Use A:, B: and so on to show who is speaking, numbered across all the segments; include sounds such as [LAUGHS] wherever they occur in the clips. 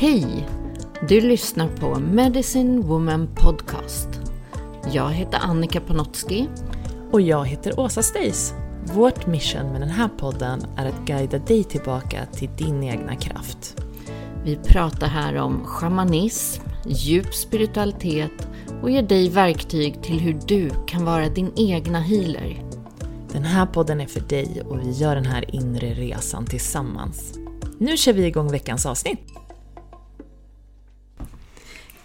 A: Hej! Du lyssnar på Medicine Woman Podcast. Jag heter Annika Panotski.
B: Och jag heter Åsa Stace. Vårt mission med den här podden är att guida dig tillbaka till din egna kraft.
A: Vi pratar här om shamanism, djup spiritualitet och ger dig verktyg till hur du kan vara din egna healer.
B: Den här podden är för dig och vi gör den här inre resan tillsammans. Nu kör vi igång veckans avsnitt.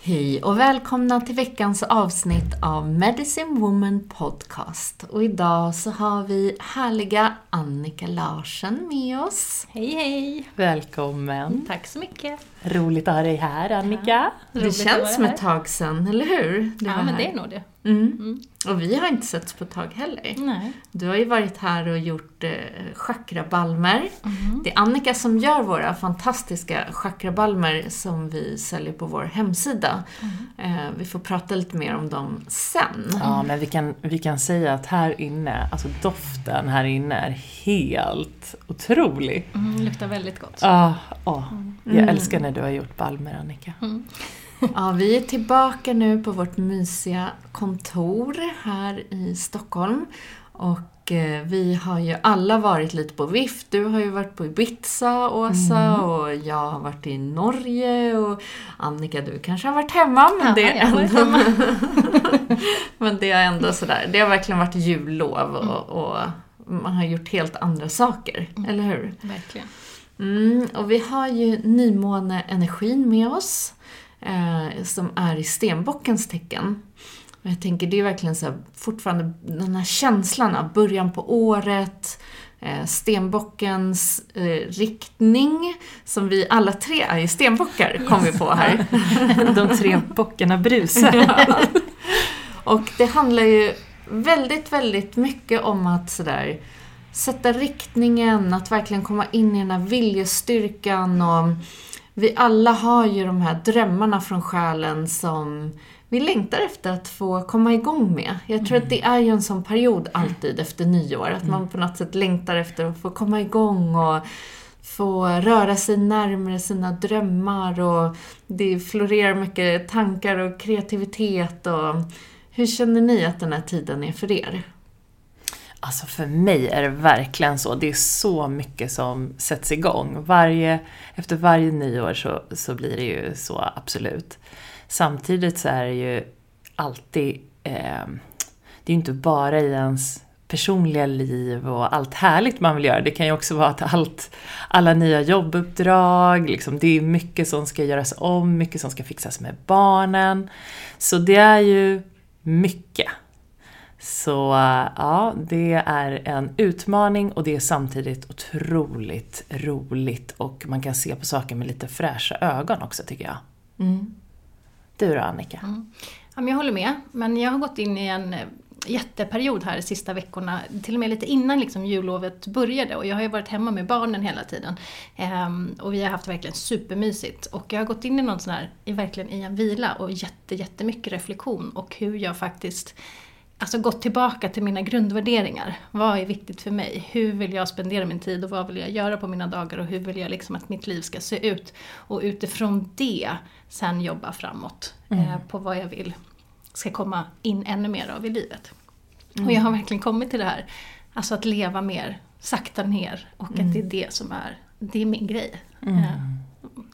A: Hej och välkomna till veckans avsnitt av Medicine Woman Podcast. Och idag så har vi härliga Annika Larsen med oss.
C: Hej hej!
B: Välkommen!
C: Tack så mycket.
B: Roligt att ha dig här Annika.
A: Det
C: Roligt att
A: känns som ett tag sedan, eller hur? Du
C: Ja men
A: här.
C: det är nog det.
A: Mm. Och vi har inte setts på ett tag heller.
C: Nej.
A: Du har ju varit här och gjort eh, chakrabalmer.
C: Mm.
A: Det är Annika som gör våra fantastiska chakrabalmer som vi säljer på vår hemsida.
C: Mm.
A: Eh, vi får prata lite mer om dem sen.
B: Ja, men vi kan, vi kan säga att här inne, alltså doften här inne är helt otrolig.
C: Mm, luktar väldigt gott.
B: Ah, ah, jag älskar när du har gjort balmer Annika. [LAUGHS]
A: Ja, vi är tillbaka nu på vårt mysiga kontor här i Stockholm. Och eh, vi har ju alla varit lite på vift. Du har ju varit på Ibiza, Åsa, och jag har varit i Norge och Annika, du kanske har varit hemma. Men,
C: Ja,
A: det, är ändå, [LAUGHS] men det är ändå sådär, det har verkligen varit jullov och, och man har gjort helt andra saker, eller hur?
C: Verkligen.
A: Mm, och vi har ju nymåneenergin med oss, eh, som är i stenbockens tecken. Och jag tänker, det är verkligen så här, fortfarande den här känslan av början på året, eh, stenbockens eh, riktning, som vi alla tre är ju stenbockar, kom vi på här. [LAUGHS]
B: De tre bockarna brusar. [LAUGHS]
A: Och det handlar ju väldigt, väldigt mycket om att sådär sätta riktningen, att verkligen komma in i den här viljestyrkan och vi alla har ju de här drömmarna från själen som vi längtar efter att få komma igång med. Jag tror att det är ju en sån period alltid efter nyår, att man på något sätt längtar efter att få komma igång och få röra sig närmare sina drömmar och det florerar mycket tankar och kreativitet och hur känner ni att den här tiden är för er?
B: Alltså för mig är det verkligen så. Det är så mycket som sätts igång. Varje, efter varje nyår så, så blir det ju så, absolut. Samtidigt så är det ju alltid... Eh, det är ju inte bara i ens personliga liv och allt härligt man vill göra. Det kan ju också vara att allt, alla nya jobbuppdrag, liksom, det är mycket som ska göras om, mycket som ska fixas med barnen. Så det är ju mycket. Så ja, det är en utmaning och det är samtidigt otroligt roligt och man kan se på saker med lite fräscha ögon också tycker jag. Du då Annika?
C: Ja, men jag håller med, men jag har gått in i en eh, jätteperiod här de sista veckorna, till och med lite innan liksom jullovet började och jag har ju varit hemma med barnen hela tiden. Ehm, och vi har haft verkligen supermysigt och jag har gått in i någon sån här, i, verkligen i en vila och jätte, jättemycket reflektion och hur jag faktiskt Alltså gått tillbaka till mina grundvärderingar. Vad är viktigt för mig? Hur vill jag spendera min tid och vad vill jag göra på mina dagar och hur vill jag liksom att mitt liv ska se ut? Och utifrån det sen jobba framåt eh, på vad jag vill ska komma in ännu mer av i livet. Och jag har verkligen kommit till det här, alltså att leva mer, sakta ner och att det är det som är, det är min grej. Eh,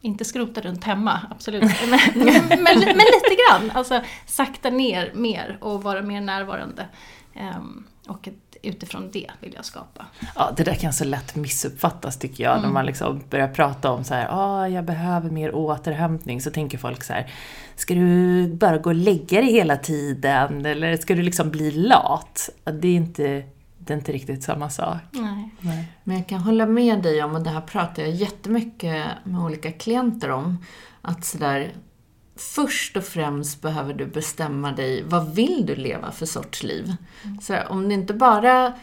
C: inte skrota runt hemma, absolut. [LAUGHS] men, men, men lite grann. Alltså sakta ner mer och vara mer närvarande. Ehm, och utifrån det vill jag skapa.
B: Ja, det där kan så lätt missuppfattas tycker jag. När man liksom börjar prata om så här, ah, jag behöver mer återhämtning. Så tänker folk så här, ska du bara gå och lägga dig hela tiden? Eller ska du liksom bli lat? Det är inte, det är inte riktigt samma sak.
C: Nej.
A: Men jag kan hålla med dig om, och det här pratar jag jättemycket med olika klienter om, att sådär, först och främst behöver du bestämma dig, vad vill du leva för sorts liv? Så här, om du inte bara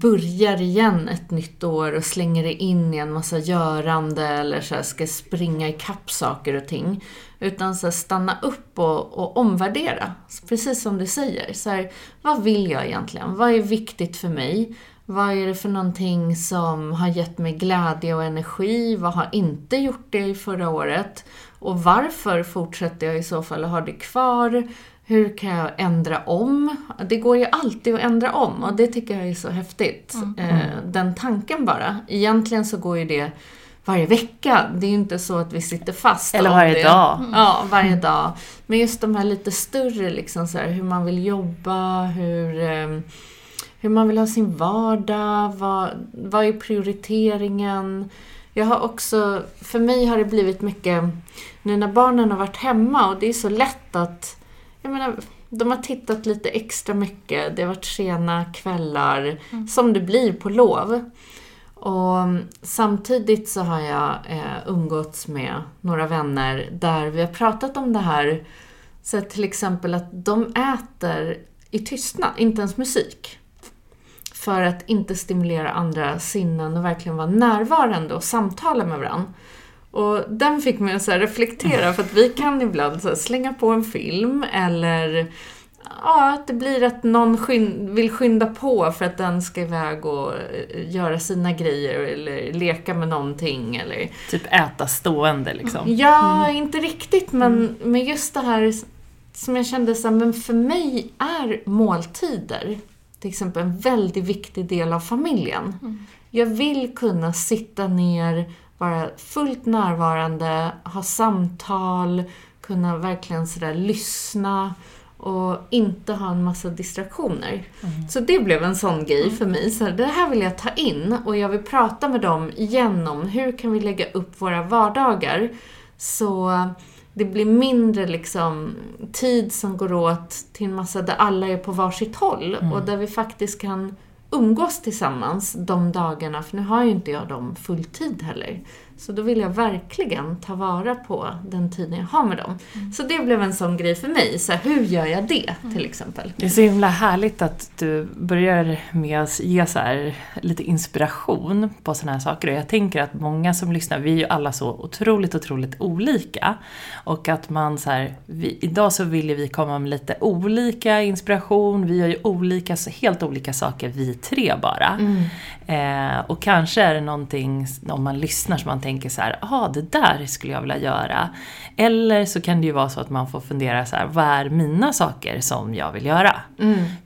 A: börjar igen ett nytt år och slänger det in i en massa görande eller så här, ska springa ikapp saker och ting. Utan så här, stanna upp och, och omvärdera. Precis som du säger. Så här, vad vill jag egentligen? Vad är viktigt för mig? Vad är det för någonting som har gett mig glädje och energi? Vad har inte gjort det i förra året? Och varför fortsätter jag i så fall att ha det kvar? Hur kan jag ändra om? Det går ju alltid att ändra om och det tycker jag är så häftigt. Eh, den tanken bara. Egentligen så går ju det varje vecka. Det är ju inte så att vi sitter fast.
B: Eller varje
A: det.
B: dag.
A: Ja, varje dag. Men just de här lite större, liksom så här, hur man vill jobba, hur, eh, hur man vill ha sin vardag, vad, vad är prioriteringen? Jag har också, för mig har det blivit mycket, nu när barnen har varit hemma och det är så lätt att, jag menar, de har tittat lite extra mycket, det har varit sena kvällar, som det blir på lov. Och samtidigt så har jag eh, umgåtts med några vänner där vi har pratat om det här. Så till exempel att de äter i tystnad, inte ens musik. För att inte stimulera andra sinnen och verkligen vara närvarande och samtala med varandra. Och den fick mig att reflektera för att vi kan ibland slänga på en film eller ja, att det blir att någon skyn- vill skynda på för att den ska iväg och eh, göra sina grejer eller leka med någonting eller
B: Typ äta stående liksom.
A: Ja, inte riktigt men, men just det här som jag kände så här, men för mig är måltider till exempel en väldigt viktig del av familjen. Jag vill kunna sitta ner, vara fullt närvarande, ha samtal, kunna verkligen sådär lyssna och inte ha en massa distraktioner. Så det blev en sån grej för mig. Så det här vill jag ta in och jag vill prata med dem igen om hur kan vi lägga upp våra vardagar så det blir mindre liksom tid som går åt till en massa där alla är på varsitt håll och där vi faktiskt kan umgås tillsammans de dagarna, för nu har ju inte jag dem fulltid heller. Så då vill jag verkligen ta vara på den tiden jag har med dem. Så det blev en sån grej för mig. Så här, hur gör jag det, till exempel?
B: Det är så himla härligt att du börjar med att ge så här lite inspiration på sådana här saker. Och jag tänker att många som lyssnar, vi är ju alla så otroligt, otroligt olika. Och att man så här, vi, idag så vill ju vi komma med lite olika inspiration. Vi gör ju olika, så helt olika saker vi tre bara. Eh, och kanske är det någonting, om man lyssnar, som man tänker så här, ah det där skulle jag vilja göra. Eller så kan det ju vara så att man får fundera så här, vad är mina saker som jag vill göra?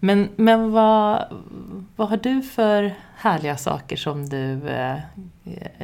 B: Men, men vad, vad har du för härliga saker som du eh,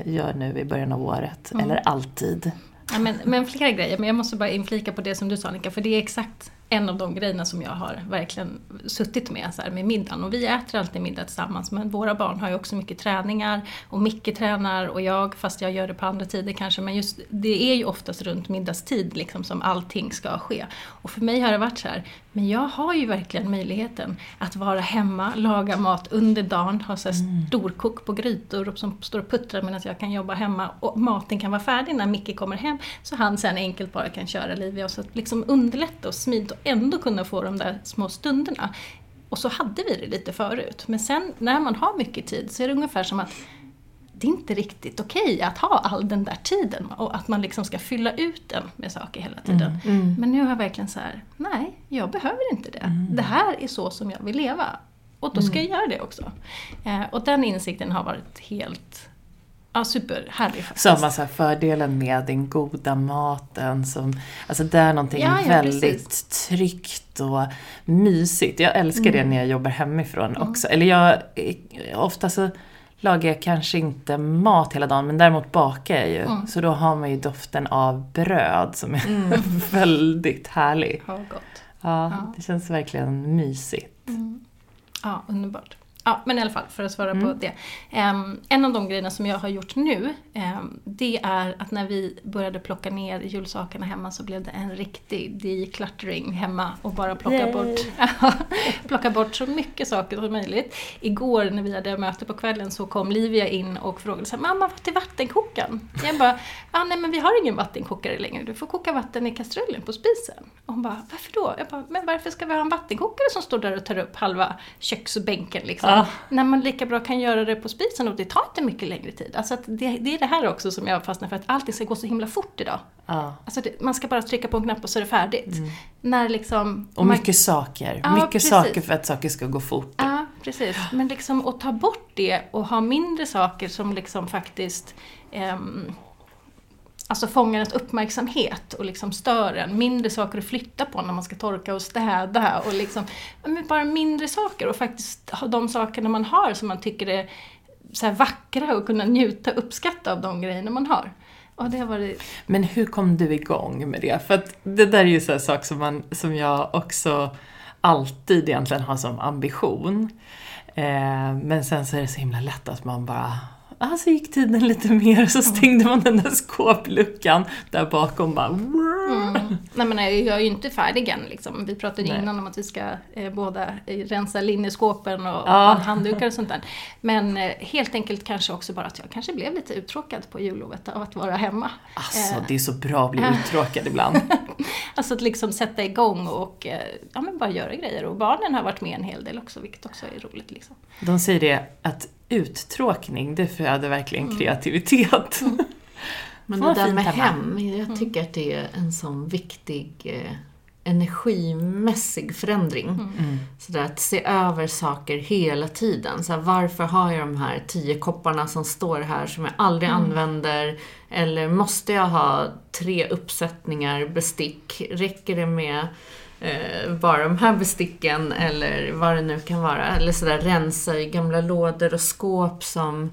B: gör nu i början av året? Eller alltid?
C: Ja, men, men flera grejer, men jag måste bara inflika på det som du sa Annika, för det är exakt en av de grejerna som jag har verkligen suttit med så här, med middagen. Och vi äter alltid middag tillsammans, men våra barn har ju också mycket träningar. Och Micke tränar och jag, fast jag gör det på andra tider kanske. Men just det är ju oftast runt middagstid liksom, som allting ska ske. Och för mig har det varit så här, men jag har ju verkligen möjligheten att vara hemma, laga mat under dagen, ha så här storkok på grytor som står och puttrar medan jag kan jobba hemma. Och maten kan vara färdig när Micke kommer hem, så han sen enkelt bara kan köra Livia. Och så att liksom underlätta och smidigt ändå kunna få de där små stunderna. Och så hade vi det lite förut. Men sen när man har mycket tid så är det ungefär som att det är inte riktigt okej att ha all den där tiden och att man liksom ska fylla ut den med saker hela tiden. Men nu har jag verkligen så här, nej, jag behöver inte det. Det här är så som jag vill leva. Och då ska jag göra det också. Eh, och den insikten har varit helt ja, superhärlig faktiskt.
B: Som alltså fördelen med den goda maten som, alltså det är någonting
C: Ja, ja,
B: väldigt
C: precis.
B: tryggt och mysigt. Jag älskar det när jag jobbar hemifrån också. Eller jag, ofta så lagar jag kanske inte mat hela dagen men däremot bakar jag ju. Så då har man ju doften av bröd som är [LAUGHS] väldigt härlig.
C: Ja, gott.
B: Ja, det känns verkligen mysigt.
C: Ja, underbart. Ja, men i alla fall för att svara på det. Em, en av de grejerna som jag har gjort nu, em, det är att när vi började plocka ner julsakerna hemma så blev det en riktig decluttering hemma och bara plocka bort, [LAUGHS] plocka bort så mycket saker som möjligt. Igår när vi hade möte på kvällen så kom Livia in och frågade så här, mamma vart är vattenkokaren? Jag bara, ah, nej men vi har ingen vattenkokare längre, du får koka vatten i kastrullen på spisen. Och hon bara, varför då? Jag bara, men varför ska vi ha en vattenkokare som står där och tar upp halva köksbänken liksom?
B: Ja.
C: När man lika bra kan göra det på spisen och det tar inte mycket längre tid. Alltså det, det är det här också som jag fastnar för, att allting ska gå så himla fort idag.
B: Ja.
C: Alltså det, man ska bara trycka på en knapp och så är det färdigt. När liksom...
B: Och
C: man-
B: mycket saker.
C: Ja,
B: mycket
C: precis.
B: saker för att saker ska gå fort.
C: Ja, precis. Men liksom att ta bort det och ha mindre saker som liksom faktiskt ehm, Alltså fångar ens uppmärksamhet och liksom stör en. Mindre saker att flytta på när man ska torka och städa och liksom, ja, men bara mindre saker och faktiskt ha de sakerna man har som man tycker är så här vackra och kunna njuta och uppskatta av de grejerna man har. Och det har varit
B: Men hur kom du igång med det? För att det där är ju en sak som, man, som jag också alltid egentligen har som ambition. Eh, men sen så är det så himla lätt att man bara Ah, så gick tiden lite mer och så stängde man den där skåpluckan där bakom bara...
C: Mm. Nej men jag är ju inte färdig än liksom. Vi pratade ju innan om att vi ska eh, båda eh, rensa linneskåpen och
B: Ja.
C: handdukar och sånt där. Men eh, helt enkelt kanske också bara att jag kanske blev lite uttråkad på jullovet av att vara hemma.
B: Alltså,
C: Eh,
B: det är så bra att bli uttråkad ibland. [LAUGHS]
C: Alltså att liksom sätta igång och eh, ja, men bara göra grejer. Och barnen har varit med en hel del också, vilket också är roligt. Liksom.
B: De säger det att uttråkning, det föder verkligen
C: Mm.
B: kreativitet. [LAUGHS]
A: Men
B: Vad
A: det där med hem, jag tycker att det är en sån viktig eh, energimässig förändring. Så där att se över saker hela tiden. Så här, varför har jag de här tio kopparna som står här som jag aldrig använder? Eller måste jag ha tre uppsättningar bestick? Räcker det med eh, bara de här besticken eller vad det nu kan vara? Eller sådär rensa i gamla lådor och skåp som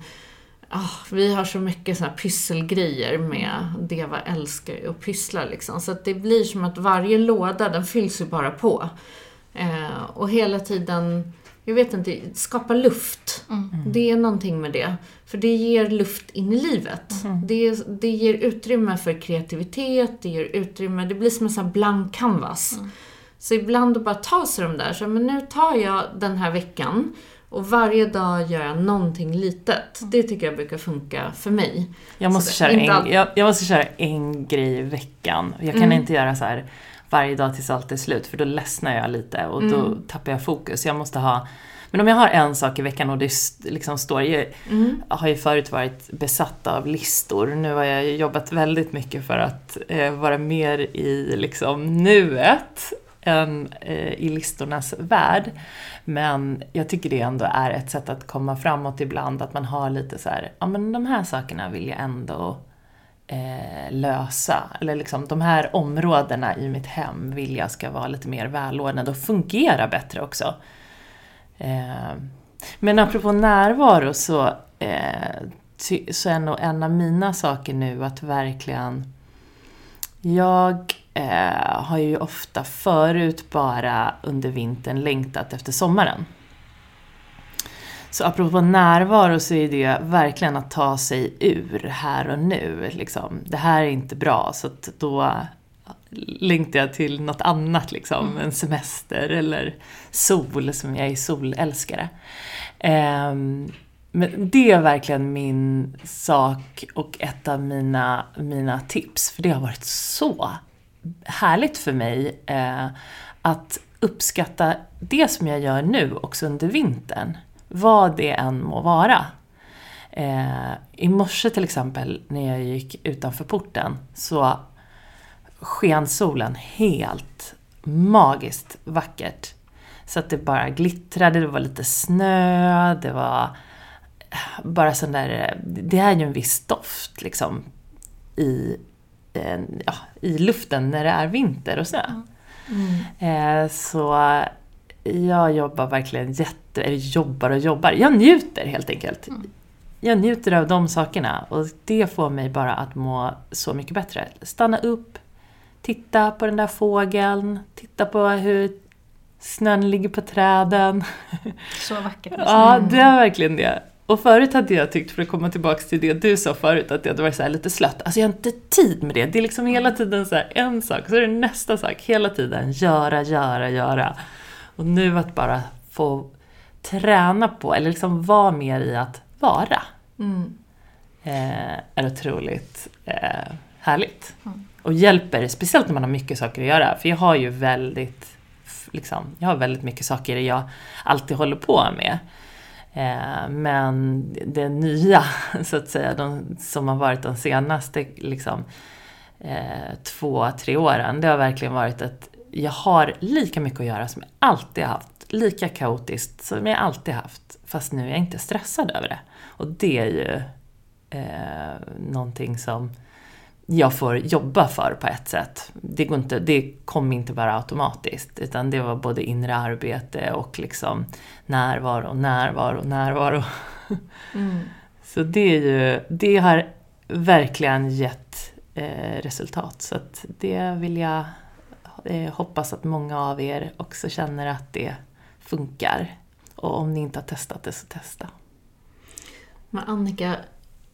A: Ah, vi har så mycket såna här pysselgrejer med Deva älskar ju att pyssla liksom. Så att det blir som att varje låda, den fylls ju bara på. Eh, och hela tiden, jag vet inte, skapa luft. Det är någonting med det. För det ger luft in i livet. Det, det ger utrymme för kreativitet, det ger utrymme, det blir som en sån här blank canvas. Så ibland att bara ta sig de där, så men nu tar jag den här veckan och varje dag gör jag någonting litet. Det tycker jag brukar funka för mig.
B: Jag måste,
A: Så
B: köra en,
A: all-
B: jag, jag måste köra en grej i veckan. Jag kan
A: Mm.
B: inte göra så här varje dag tills allt är slut, för då ledsnar jag lite och då
A: Mm.
B: tappar jag fokus. Jag måste ha... Men om jag har en sak i veckan och det liksom står... Jag
A: Mm.
B: har ju förut varit besatt av listor. Nu har jag jobbat väldigt mycket för att eh, vara mer i liksom nuet än eh, i listornas värld. Men jag tycker det ändå är ett sätt att komma framåt ibland, att man har lite så här, ja men de här sakerna vill jag ändå eh, lösa. Eller liksom de här områdena i mitt hem vill jag ska vara lite mer välordnade och fungera bättre också. Eh, men apropå närvaro så, eh, så är nog en av mina saker nu att verkligen jag eh, har ju ofta förut bara under vintern längtat efter sommaren. Så apropå närvaro så är det verkligen att ta sig ur här och nu. Liksom. Det här är inte bra så då längtar jag till något annat. Liksom. En semester eller sol, som jag är solälskare. Ehm, men det är verkligen min sak och ett av mina, mina tips. För det har varit så härligt för mig eh, att uppskatta det som jag gör nu också under vintern. Vad det än må vara. Eh, I morse till exempel när jag gick utanför porten så sken solen helt magiskt vackert. Så att det bara glittrade, det var lite snö, det var eh, bara sån där... Det är ju en viss doft liksom i, ja, i luften när det är vinter och snö. Eh, Så jag jobbar verkligen jätte... Eller jobbar och jobbar. Jag njuter helt enkelt. Jag njuter av de sakerna och det får mig bara att må så mycket bättre. Stanna upp, titta på den där fågeln, titta på hur snön ligger på träden.
C: Så vackert.
B: Ja, det är verkligen det. Och förut hade jag tyckt, för att komma tillbaka till det du sa förut, att det hade varit så här lite slött. Alltså jag har inte tid med det. Det är liksom hela tiden så en sak, så är det nästa sak. Hela tiden göra, göra, göra. Och nu att bara få träna på, eller liksom vara mer i att vara. Eh, är otroligt eh, härligt. Och hjälper, speciellt när man har mycket saker att göra. För jag har ju väldigt, liksom, jag har väldigt mycket saker jag alltid håller på med. Eh, men det nya, [LAUGHS] så att säga, de, som har varit de senaste liksom, eh, två, tre åren, det har verkligen varit att jag har lika mycket att göra som jag alltid har haft. Lika kaotiskt som jag alltid haft. Fast nu är jag inte stressad över det. Och det är ju eh, någonting som jag får jobba för på ett sätt. Det, går inte, det kom inte bara automatiskt, utan det var både inre arbete och liksom närvaro, närvaro, närvaro. [LAUGHS] Så det, är ju, det har verkligen gett eh, resultat. Så det vill jag eh, hoppas att många av er också känner att det funkar. Och om ni inte har testat det, så testa.
A: Men Annika,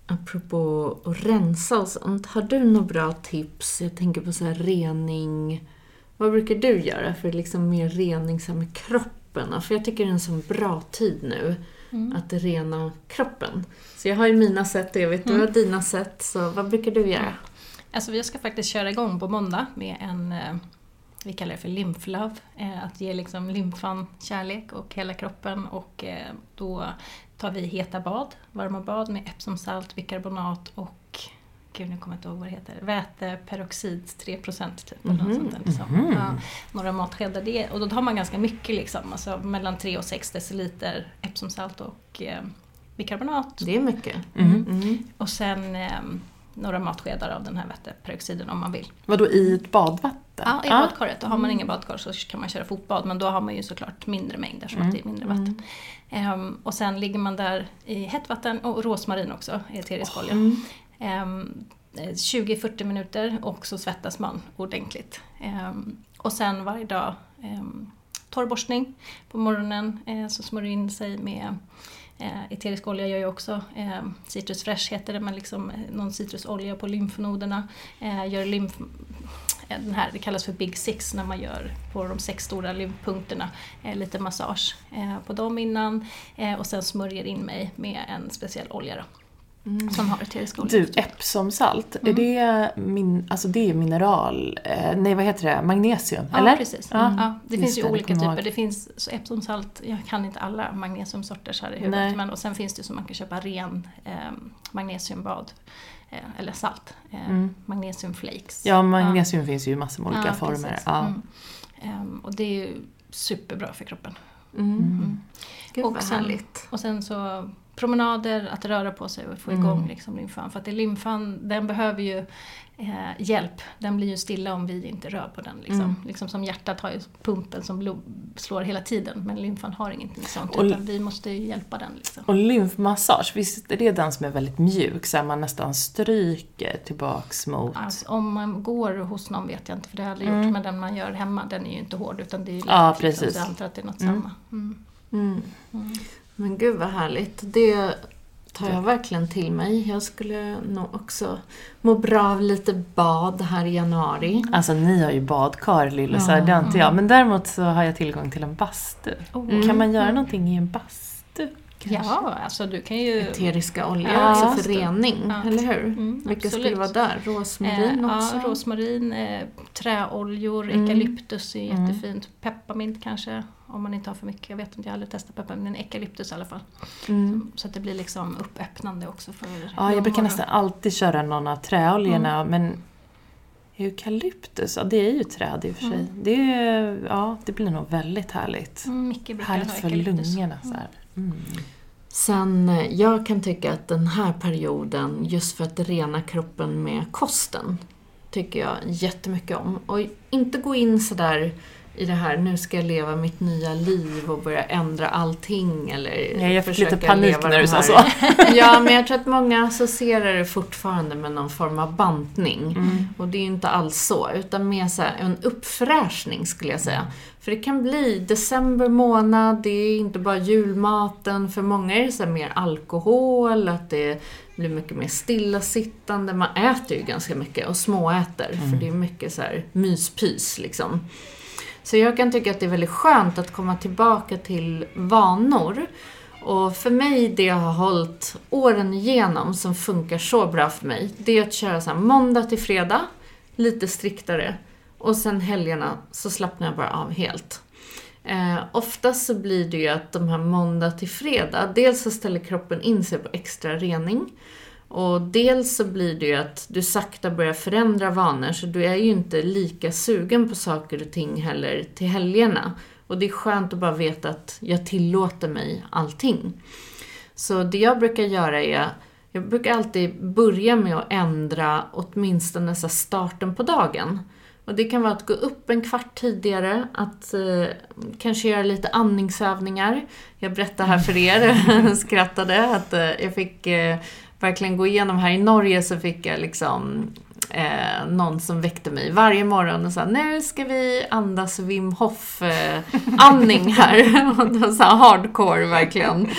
A: apropå att rensa och sånt. Har du några bra tips? Jag tänker på så här rening. Vad brukar du göra för liksom mer rening så med kroppen? För jag tycker det är en sån bra tid nu. Att rena kroppen. Så jag har ju mina sätt och jag vet du har dina sätt. Så vad brukar du göra?
C: Alltså vi ska faktiskt köra igång på måndag med en, eh, vi kallar det för lymflove, eh, att ge liksom lymfan kärlek och hela kroppen och eh, då tar vi heta bad, varma bad med Epsomsalt, bikarbonat och Gud, nu kommer jag inte ihåg vad det heter. Väteperoxid 3% typ. Eller något sånt där, liksom. ja, några matskedar. Det, och då tar man ganska mycket, liksom, alltså mellan 3 och 6 deciliter Epsomsalt och eh, bikarbonat.
A: Det är mycket.
C: Och sen eh, några matskedar av den här väteperoxiden om man vill.
B: Vadå, i ett badvatten?
C: Ja, i badkaret. Och har man ingen badkar så kan man köra fotbad men då har man ju såklart mindre mängder så att det är mindre vatten. Ehm, och sen ligger man där i hett vatten och rosmarin också, eterisk olja. Ehm, eh, 20-40 minuter och så svettas man ordentligt. Ehm, och sen varje dag um, torrborstning på morgonen eh, så smörjer in sig med Eh, eterisk olja gör jag också. Eh, citrus fresh heter det, men liksom eh, någon citrusolja på lymfnoderna. Eh, gör lymf, eh, den här, det kallas för Big Six när man gör på de sex stora lymfpunkterna. Eh, lite massage eh, på dem innan eh, och sen smörjer in mig med en speciell olja då. Som har eterisk.
B: Du, Epsomsalt, är det, min, alltså det är mineral... Eh, nej, vad heter det? Magnesium,
C: Ja,
B: eller?
C: precis.
B: Ja.
C: Ja, det
B: Just
C: finns ju
B: det,
C: olika typer.
B: ihåg.
C: Det finns så Epsomsalt, jag kan inte alla magnesiumsorter här i
B: Nej.
C: huvudet. Men, och sen finns det som man kan köpa ren eh, magnesiumbad. Eh, eller salt. Eh, Magnesiumflakes.
B: Mm. Ja, magnesium finns ju i massor med olika
C: Ja,
B: former. Ja.
C: Mm. Ehm, och det är ju superbra för kroppen.
A: Gud
C: och,
A: vad
C: sen,
A: härligt.
C: och sen så promenader, att röra på sig och få igång liksom lymfan. För att det lymfan, den behöver ju eh, hjälp. Den blir ju stilla om vi inte rör på den. Liksom. liksom som hjärtat har ju pumpen som blod, slår hela tiden. Men lymfan har ingenting sånt.
B: Och-
C: utan vi måste ju hjälpa den. Liksom.
B: Och lymfmassage, visst är det den som är väldigt mjuk? Så man nästan stryker tillbaks mot...
C: Alltså, om man går hos någon vet jag inte, för det har jag aldrig gjort. Men den man gör hemma, den är ju inte hård. Utan det är ju lätt,
B: Ja,
C: Liksom,
B: precis.
C: så jag antar att det är något samma. Mm.
A: Men gud vad härligt. Det tar jag verkligen till mig. Jag skulle nog också må bra av lite bad här i januari.
B: Alltså ni har ju badkar lillisar, det har inte jag. Men däremot så har jag tillgång till en bastu. Kan man göra någonting i en bastu?
C: Ja, alltså du kan ju...
A: Eteriska oljor
C: Ja,
A: också för rening,
C: Ja.
A: eller hur?
C: Mm,
A: Vilka skulle vara där? Rosmarin
C: Eh,
A: också?
C: Ja, rosmarin, eh, träoljor, eukalyptus är jättefint. Pepparmint kanske, om man inte har för mycket. Jag vet inte, jag har aldrig testat pepparmint, men eukalyptus i alla fall. Så, så att det blir liksom uppöppnande också för
B: Ja, jag brukar nästan alltid köra någon av träoljorna, men eukalyptus, ja det är ju träd i och för sig. Det, är, ja, det blir nog väldigt härligt.
C: Mm,
B: Härligt för
C: eukalyptus.
B: lungorna. Så här. Mm.
A: Sen, eh, jag kan tycka att den här perioden, just för att rena kroppen med kosten, tycker jag jättemycket om. Och inte gå in sådär i det här, nu ska jag leva mitt nya liv och börja ändra allting eller
B: Ja, jag fick lite panik när du sa så.
A: Ja, men jag tror att många associerar det fortfarande med någon form av bantning.
B: Mm.
A: Och det är ju inte alls så, utan mer så en uppfräschning skulle jag säga. För det kan bli december månad, det är inte bara julmaten. För många är det så mer alkohol, att det blir mycket mer stillasittande. Man äter ju ganska mycket och småäter, för det är mycket så här myspys liksom. Så jag kan tycka att det är väldigt skönt att komma tillbaka till vanor. Och för mig, det jag har hållit åren igenom som funkar så bra för mig, det är att köra så här måndag till fredag, lite striktare. Och sen helgerna så slappnar jag bara av helt. Eh, oftast så blir det ju att de här måndag till fredag, dels så ställer kroppen in sig på extra rening. Och dels så blir det ju att du sakta börjar förändra vanor, så du är ju inte lika sugen på saker och ting heller till helgerna. Och det är skönt att bara veta att jag tillåter mig allting. Så det jag brukar göra är, jag brukar alltid börja med att ändra åtminstone så starten på dagen. Och det kan vara att gå upp en kvart tidigare, att eh, kanske göra lite andningsövningar. Jag berättade här för er, [LAUGHS] skrattade, att eh, jag fick eh, verkligen gå igenom här i Norge så fick jag liksom eh, någon som väckte mig varje morgon och sa nu ska vi andas Wim Hof eh, andning här. [LAUGHS] och det var så här hardcore verkligen.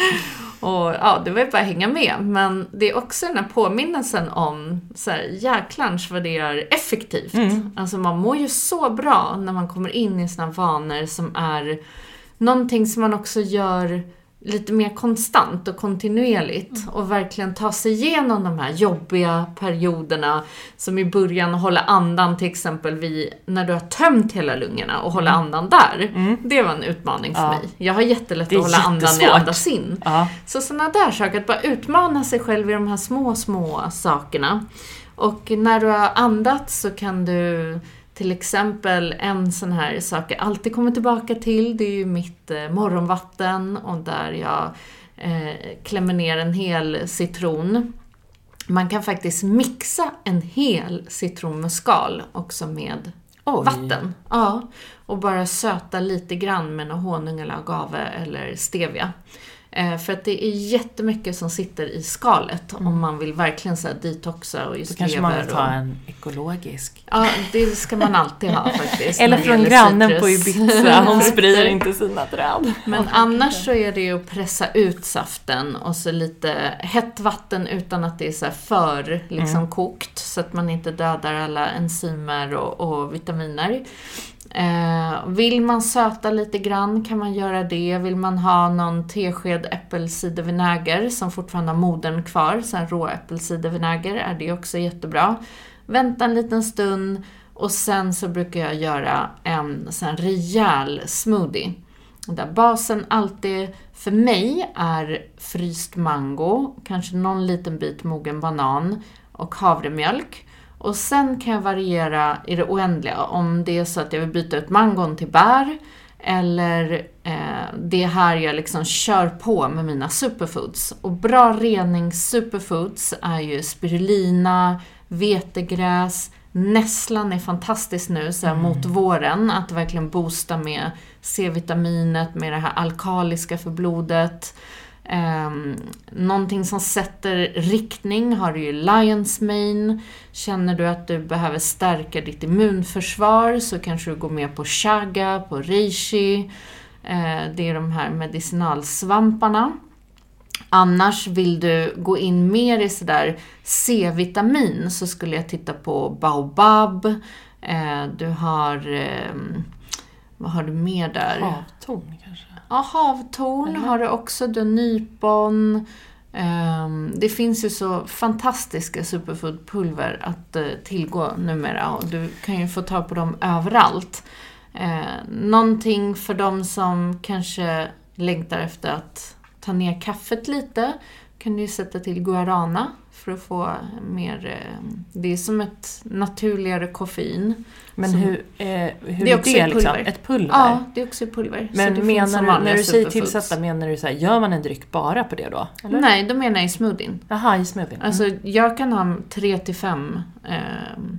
A: Och ja, det var ju bara att hänga med. Men det är också den här påminnelsen om så här, jäklans vad det är effektivt. Alltså man mår ju så bra när man kommer in i såna vanor som är någonting som man också gör lite mer konstant och kontinuerligt och verkligen ta sig igenom de här jobbiga perioderna som i början hålla andan till exempel vid, när du har tömt hela lungorna och hålla andan där. Det var en utmaning för
B: Ja.
A: mig. Jag har jättelätt att hålla andan när jag andas in.
B: Ja.
A: Så sådana där saker, att bara utmana sig själv i de här små, små sakerna. Och när du har andats så kan du till exempel en sån här sak jag alltid kommer tillbaka till, det är ju mitt eh, morgonvatten och där jag eh, klämmer ner en hel citron. Man kan faktiskt mixa en hel citron med skal också med
B: Oj.
A: vatten. Ja, och bara söta lite grann med någon honung eller agave eller stevia. Eh, för att det är jättemycket som sitter i skalet om man vill verkligen så här detoxa och
B: Då
A: just
B: kanske man vill ta
A: och...
B: en ekologisk.
A: Ja, det ska man alltid ha faktiskt.
B: Eller från grannen
A: citrus.
B: på Ibiza, [LAUGHS] hon sprider inte sina träd.
A: Men annars så är det ju att pressa ut saften och så lite hett vatten utan att det är så för liksom kokt så att man inte dödar alla enzymer och, och vitaminer. Eh, vill man söta lite grann kan man göra det. Vill man ha någon tesked äppelcidervinäger som fortfarande har modern kvar, sen rå äppelcidervinäger, är det också jättebra. Vänta en liten stund och sen så brukar jag göra en sån rejäl smoothie. Där basen alltid för mig är fryst mango, kanske någon liten bit mogen banan och havremjölk. Och sen kan jag variera i det oändliga om det är så att jag vill byta ut mangon till bär eller eh, det är här jag liksom kör på med mina superfoods. Och bra reningssuperfoods är ju spirulina, vetegräs, nässlan är fantastiskt nu så här mot våren, att verkligen boosta med C-vitaminet, med det här alkaliska för blodet. Um, någonting som sätter riktning har du ju Lions Mane. Känner du att du behöver stärka ditt immunförsvar så kanske du går med på chaga, på reishi. Eh, det är de här medicinalsvamparna. Annars vill du gå in mer i sådär C-vitamin så skulle jag titta på baobab. Eh, du har, eh, vad har du mer där?
B: Havtorn kanske?
A: Ja, havtorn har du också, du har nypon. Ehm, det finns ju så fantastiska superfoodpulver att eh, tillgå numera och du kan ju få tag på dem överallt. Eh, någonting för de som kanske längtar efter att ta ner kaffet lite kan du ju sätta till guarana för att få mer... Eh, det är som ett naturligare koffein.
B: Men
A: Som-
B: hur, eh, hur
A: Det är
B: är
A: också
B: det
A: i
B: liksom?
A: pulver.
B: Ett pulver?
A: Ja, det är också pulver.
B: Men menar du, när du säger tillsätta, menar du så här, gör man en dryck bara på det då? Eller?
A: Nej, då menar jag i smoothien.
B: Jaha, i smoothien?
A: Alltså, jag kan ha tre till fem ehm,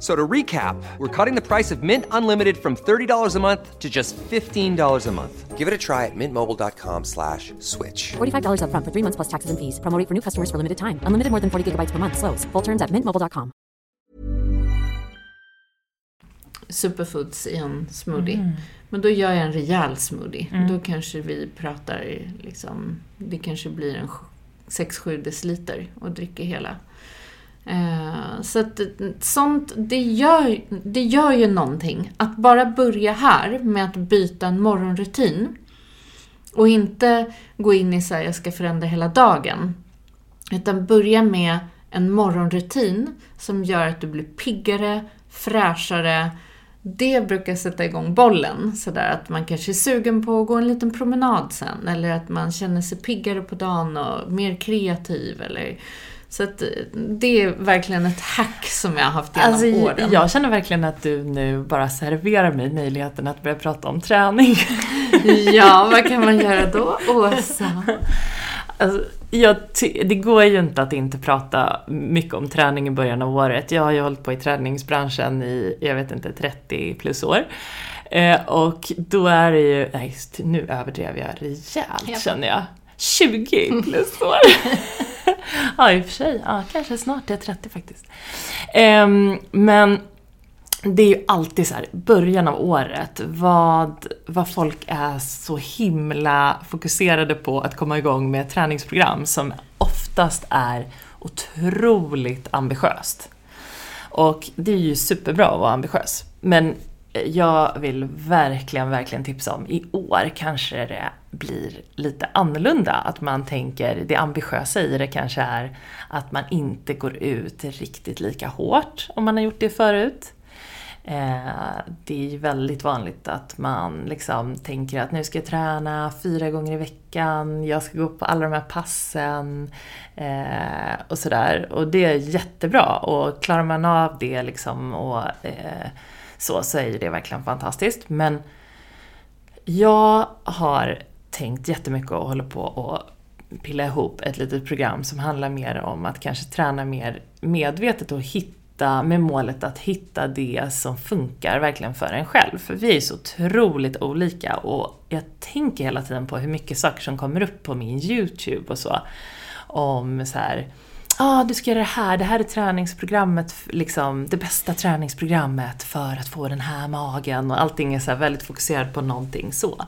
D: F- So to recap, we're cutting the price of Mint Unlimited from $30 a month to just $15 a month.
E: Give it a try at mintmobile.com slash switch.
F: $45 upfront for three months plus taxes and fees. Promo rate for new customers for limited time. Unlimited more than 40 gigabytes per month. Slows. Full terms at mintmobile.com.
A: superfoods i en smoothie. Mm. Men då gör jag en rejäl smoothie. Mm. Då kanske vi pratar liksom, det kanske blir en 6-7 deciliter och dricker hela. Eh, så att sånt, det gör, det gör ju någonting. Att bara börja här med att byta en morgonrutin och inte gå in i så här, jag ska förändra hela dagen. Utan börja med en morgonrutin som gör att du blir piggare, fräschare. Det brukar sätta igång bollen. Sådär att man kanske är sugen på att gå en liten promenad sen. Eller att man känner sig piggare på dagen och mer kreativ. Eller, så att eh, det är verkligen ett hack som jag har haft genom
B: Alltså,
A: åren.
B: jag känner verkligen att du nu bara serverar mig möjligheten att börja prata om träning. [LAUGHS]
A: Ja, vad kan man göra då, Åsa?
B: Alltså, jag det går ju inte att inte prata mycket om träning i början av året. Jag har ju hållit på i träningsbranschen i, jag vet inte, 30 plus år. Eh, och då är det ju, nej nu överdrev jag rejält
C: Ja.
B: känner jag. 20 [LAUGHS] plus år ja, i och för sig. Ja, kanske snart är jag 30 faktiskt. Um, men det är ju alltid så här, början av året, vad, vad folk är så himla fokuserade på att komma igång med ett träningsprogram som oftast är otroligt ambitiöst. Och det är ju superbra att vara ambitiös. Men jag vill verkligen, verkligen tipsa om, i år kanske det blir lite annorlunda. Att man tänker, det ambitiösa i det kanske är att man inte går ut riktigt lika hårt om man har gjort det förut. Eh, det är ju väldigt vanligt att man liksom tänker att nu ska jag träna fyra gånger i veckan, jag ska gå på alla de här passen eh, och sådär. Och det är jättebra och klarar man av det liksom och eh, så, så är ju det verkligen fantastiskt. Men jag har tänkt jättemycket och håller på att pilla ihop ett litet program som handlar mer om att kanske träna mer medvetet och hitta med målet att hitta det som funkar verkligen för en själv. För vi är ju så otroligt olika och jag tänker hela tiden på hur mycket saker som kommer upp på min YouTube och så. Om så här ah, du ska göra det här, det här är träningsprogrammet, liksom det bästa träningsprogrammet för att få den här magen och allting är så här väldigt fokuserat på någonting så.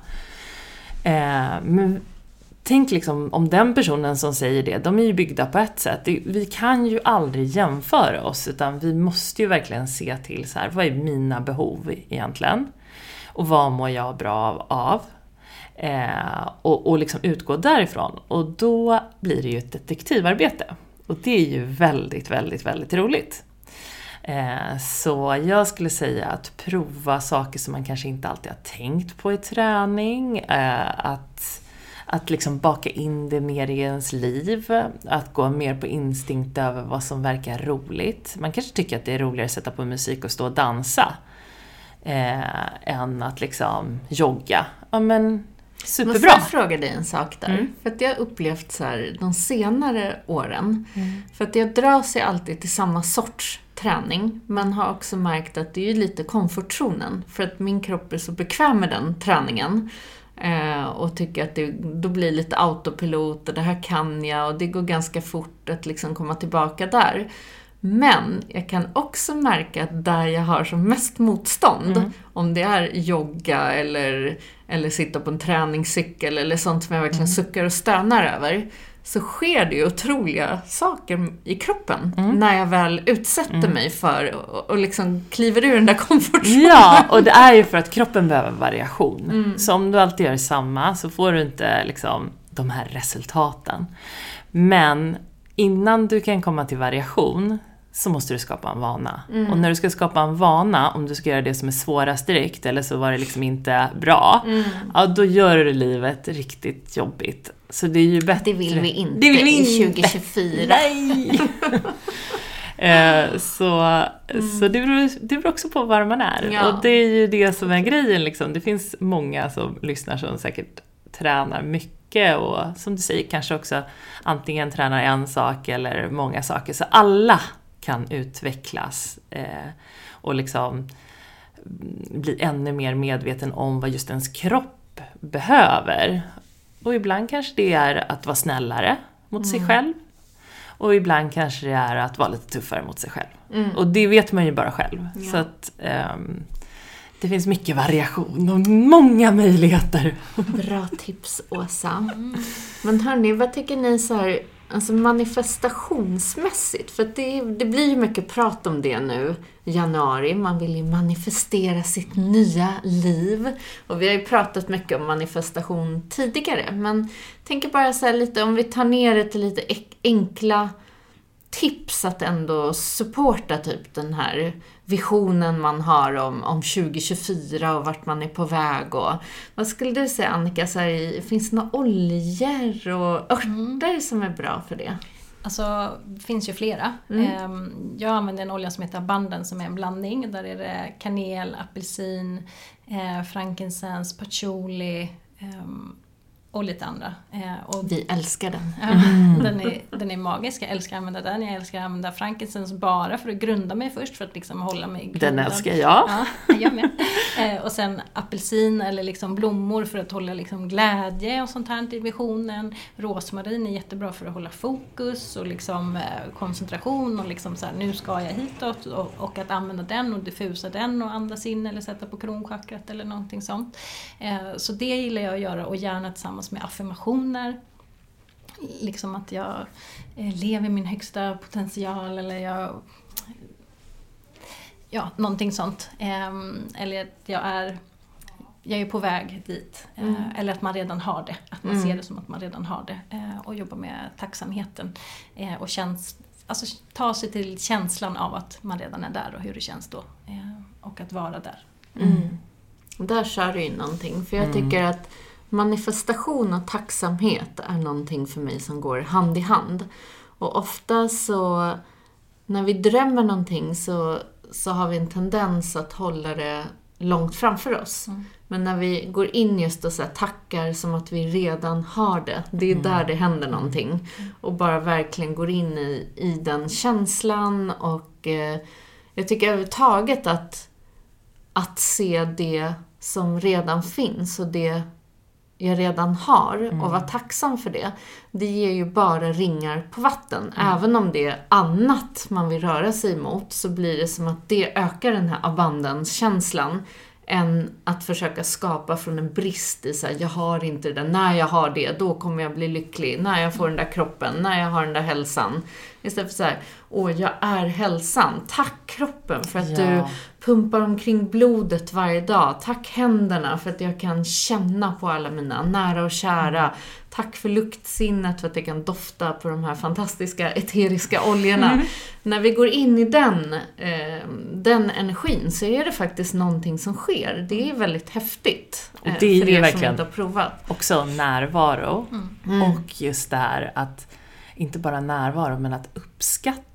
B: Eh, men tänk liksom om den personen som säger det, de är ju byggda på ett sätt. Vi kan ju aldrig jämföra oss utan vi måste ju verkligen se till så här, vad är mina behov egentligen? Och vad mår jag bra av? av? Eh, och, och liksom utgå därifrån. Och då blir det ju ett detektivarbete. Och det är ju väldigt, väldigt, väldigt roligt. Eh, så jag skulle säga att prova saker som man kanske inte alltid har tänkt på i träning. Eh, att, att liksom baka in det mer i ens liv. Att gå mer på instinkt över vad som verkar roligt. Man kanske tycker att det är roligare att sätta på musik och stå och dansa. Eh, än att liksom jogga. Ja men superbra.
A: Måste jag fråga dig en sak där?
B: Mm.
A: För att jag har upplevt så här de senare åren, för att jag dras ju alltid till samma sorts träning, men har också märkt att det är lite komfortzonen, för att min kropp är så bekväm med den träningen. Eh, och tycker att det då blir lite autopilot och det här kan jag och det går ganska fort att liksom komma tillbaka där. Men jag kan också märka att där jag har som mest motstånd, om det är jogga eller, eller sitta på en träningscykel eller sånt som jag verkligen suckar och stönar över, så sker det ju otroliga saker i kroppen när jag väl utsätter mig för och, och liksom kliver ur den där komfortzonen.
B: Ja, och det är ju för att kroppen behöver variation. Så om du alltid gör samma så får du inte liksom de här resultaten. Men innan du kan komma till variation så måste du skapa en vana. Och när du ska skapa en vana, om du ska göra det som är svårast direkt eller så var det liksom inte bra, ja då gör du livet riktigt jobbigt. Så det är ju bättre...
A: Det vill vi inte
B: Det vill vi
A: i
B: inte.
A: 2024.
B: Nej! [LAUGHS] Eh, så så det, beror, det beror också på var man är.
A: Mm. Ja.
B: Och det är ju det som är grejen. Liksom. Det finns många som lyssnar som säkert tränar mycket och som du säger kanske också antingen tränar en sak eller många saker. Så alla kan utvecklas eh, och liksom mm, bli ännu mer medveten om vad just ens kropp behöver. Och ibland kanske det är att vara snällare mot sig själv. Och ibland kanske det är att vara lite tuffare mot sig själv. Och det vet man ju bara själv. Så att ehm, det finns mycket variation och många möjligheter.
A: Bra tips, Åsa. Men hörni, vad tycker ni så här, alltså manifestationsmässigt? För att det, det blir ju mycket prat om det nu i januari. Man vill ju manifestera sitt nya liv. Och vi har ju pratat mycket om manifestation tidigare. Men tänker bara så här lite, om vi tar ner det till lite enkla tips att ändå supporta typ den här visionen man har om, om 2024 och vart man är på väg och vad skulle du säga Annika, så här, finns det några oljor och örter som är bra för det?
C: Alltså, det finns ju flera. Ehm, Jag använder en olja som heter Abundance som är en blandning. Där är det kanel, apelsin, eh, frankincense, patchouli ehm, och lite andra. Eh, och
A: Vi älskar den.
C: Ja, [LAUGHS] den, är, [LAUGHS] den är magisk, jag älskar att använda den. Jag älskar att använda frankincense bara för att grunda mig först, för att liksom hålla mig grundad.
B: Den älskar jag.
C: Ja, jag med. Eh, och sen apelsin eller liksom blommor för att hålla liksom glädje och sånt här i visionen. Rosmarin är jättebra för att hålla fokus och liksom, eh, koncentration och liksom så här, nu ska jag hitåt. Och, och att använda den och diffusa den och andas in eller sätta på kronchakrat eller någonting sånt. Så det gillar jag att göra och gärna tillsammans med affirmationer liksom att jag eh, lever min högsta potential eller jag... Ja, någonting sånt. Ehm, eller att jag är, jag är på väg dit. Eh, eller att man redan har det. Att man ser det som att man redan har det. Eh, och jobba med tacksamheten. Och känns, alltså, ta sig till känslan av att man redan är där och hur det känns då. Och att vara där.
A: Där sa du ju någonting, för jag tycker att manifestation och tacksamhet är någonting för mig som går hand i hand. Och ofta så, när vi drömmer någonting så, så har vi en tendens att hålla det långt framför oss. Men när vi går in just och så här tackar som att vi redan har det, det är där det händer någonting. Och bara verkligen går in i, i den känslan och eh, jag tycker överhuvudtaget att att se det som redan finns och det jag redan har och vara tacksam för det. Det ger ju bara ringar på vatten. Även om det är annat man vill röra sig emot så blir det som att det ökar den här abundance-känslan än att försöka skapa från en brist i så här, jag har inte det där, när jag har det, då kommer jag bli lycklig, när jag får den där kroppen, när jag har den där hälsan. Istället för så här, åh, jag är hälsan. Tack kroppen för att
B: Ja.
A: du pumpar omkring blodet varje dag. Tack händerna för att jag kan känna på alla mina nära och kära. Tack för luktsinnet för att jag kan dofta på de här fantastiska eteriska oljorna. När vi går in i den, eh, den energin så är det faktiskt någonting som sker. Det är väldigt häftigt.
B: Och
A: eh,
B: det är
A: för
B: ju
A: er som
B: verkligen-
A: inte har provat.
B: också närvaro.
A: Mm.
B: Och just det här att, inte bara närvaro, men att uppskatta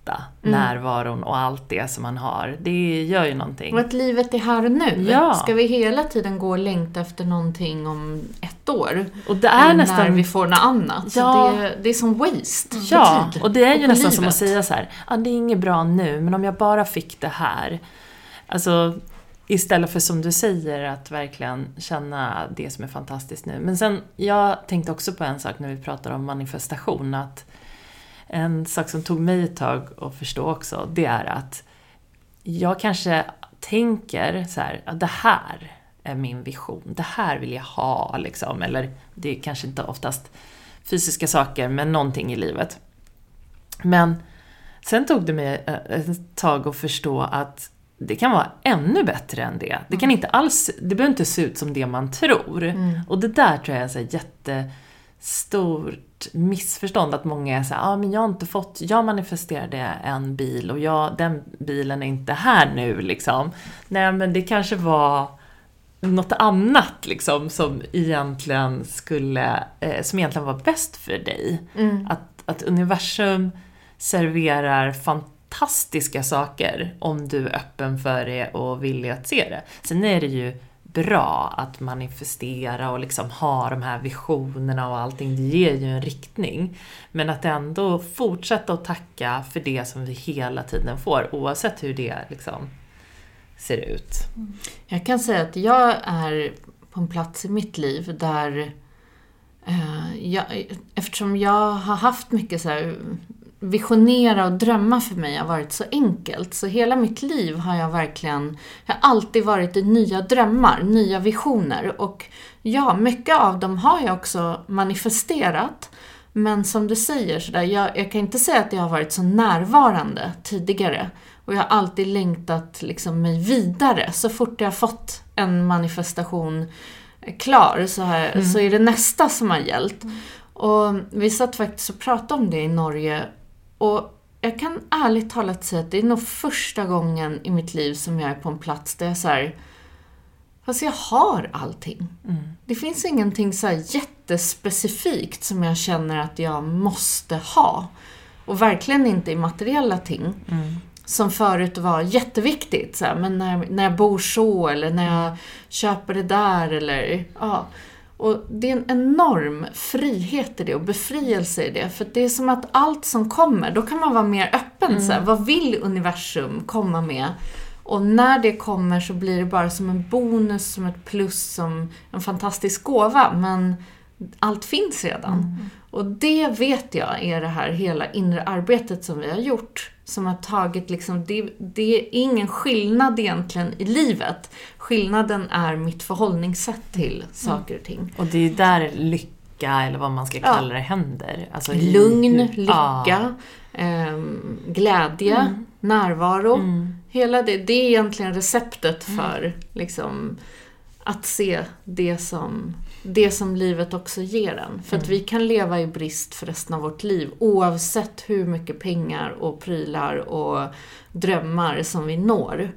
A: Mm.
B: närvaron och allt det som man har. Det gör ju någonting.
A: Och att livet är här och nu.
B: Ja.
A: Ska vi hela tiden gå och längta efter någonting om ett år?
B: Och det
A: Eller
B: är nästan...
A: när vi får något annat.
B: Ja.
A: det, det är som waste
B: Ja, och det är ju nästan som
A: livet.
B: att säga så här, ah, det är inget bra nu, men om jag bara fick det här. Alltså, istället för som du säger, att verkligen känna det som är fantastiskt nu. Men sen, jag tänkte också på en sak när vi pratar om manifestation, att en sak som tog mig ett tag att förstå också, det är att jag kanske tänker så här, att det här är min vision, det här vill jag ha, liksom. Eller det är kanske inte oftast fysiska saker, men någonting i livet. Men sen tog det mig eh, ett tag att förstå att det kan vara ännu bättre än det. Det kan inte alls, det behöver inte se ut som det man tror. Och det där tror jag är en jättestor stort missförstånd att många är såhär, ah, men jag har inte fått, jag manifesterade en bil och jag, den bilen är inte här nu liksom. Nej men det kanske var något annat liksom som egentligen skulle, eh, som egentligen var bäst för dig.
A: Mm.
B: Att, att universum serverar fantastiska saker om du är öppen för det och villig att se det. Sen är det ju bra att manifestera och liksom ha de här visionerna och allting. Det ger ju en riktning. Men att ändå fortsätta att tacka för det som vi hela tiden får, oavsett hur det liksom ser ut. Mm.
A: Jag kan säga att jag är på en plats i mitt liv där eh, jag, eftersom jag har haft mycket så här visionera och drömma för mig har varit så enkelt. Så hela mitt liv har jag verkligen, jag har alltid varit i nya drömmar, nya visioner. Och ja, mycket av dem har jag också manifesterat. Men som du säger, så där, jag, jag kan inte säga att jag har varit så närvarande tidigare. Och jag har alltid längtat liksom mig vidare. Så fort jag har fått en manifestation klar så, här, så är det nästa som har gällt. Och vi satt faktiskt och pratade om det i Norge. Och jag kan ärligt talat säga att det är nog första gången i mitt liv som jag är på en plats där jag så här, Fast jag har allting. Det finns ingenting så jättespecifikt som jag känner att jag måste ha. Och verkligen inte i materiella ting. Som förut var jätteviktigt. Så här, men när, när jag bor så eller när jag köper det där eller ja. Och det är en enorm frihet i det och befrielse i det. För det är som att allt som kommer, då kan man vara mer öppen. Så här, vad vill universum komma med? Och när det kommer så blir det bara som en bonus, som ett plus, som en fantastisk gåva. Men allt finns redan. Och det vet jag är det här hela inre arbetet som vi har gjort. Som har tagit liksom, det, det är ingen skillnad egentligen i livet. Skillnaden är mitt förhållningssätt till saker och ting.
B: Och det är där lycka, eller vad man ska kalla det, händer. Alltså i-
A: Lugn,
B: Ja.
A: lycka, ehm, glädje, närvaro. Hela det, det är egentligen receptet för liksom, att se det som, det som livet också ger en. För att vi kan leva i brist för resten av vårt liv oavsett hur mycket pengar och prylar och drömmar som vi når.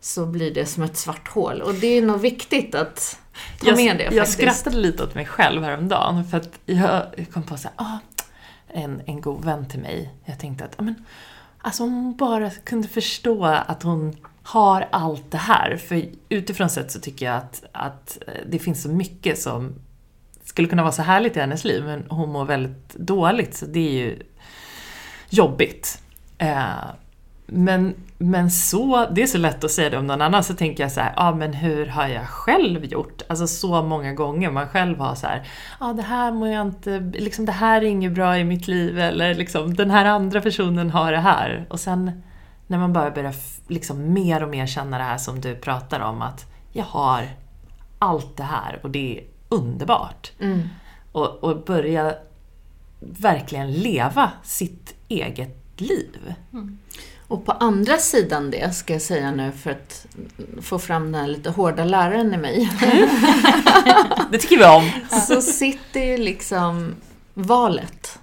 A: Så blir det som ett svart hål. Och det är nog viktigt att ta
B: jag,
A: med det
B: jag
A: faktiskt.
B: skrattade lite åt mig själv häromdagen för att jag kom på så här, ah, en, en god vän till mig, jag tänkte att ah, men, alltså om hon bara kunde förstå att hon har allt det här. För utifrån sett så tycker jag att, att eh, det finns så mycket som skulle kunna vara så härligt i hennes liv, men hon mår väldigt dåligt, så det är ju jobbigt. Eh, men, men så, det är så lätt att säga det om någon annan, så tänker jag så här, ja ah, men hur har jag själv gjort? Alltså så många gånger man själv har så här, ja ah, det här mår jag inte, liksom det här är inget bra i mitt liv, eller liksom den här andra personen har det här. Och sen när man bara börjar liksom mer och mer känna det här som du pratar om, att jag har allt det här och det är underbart. Och, och börja verkligen leva sitt eget liv.
A: Och på andra sidan det, ska jag säga nu för att få fram den här lite hårda läraren i mig, [LAUGHS]
B: Det tycker vi om.
A: så sitter ju liksom valet.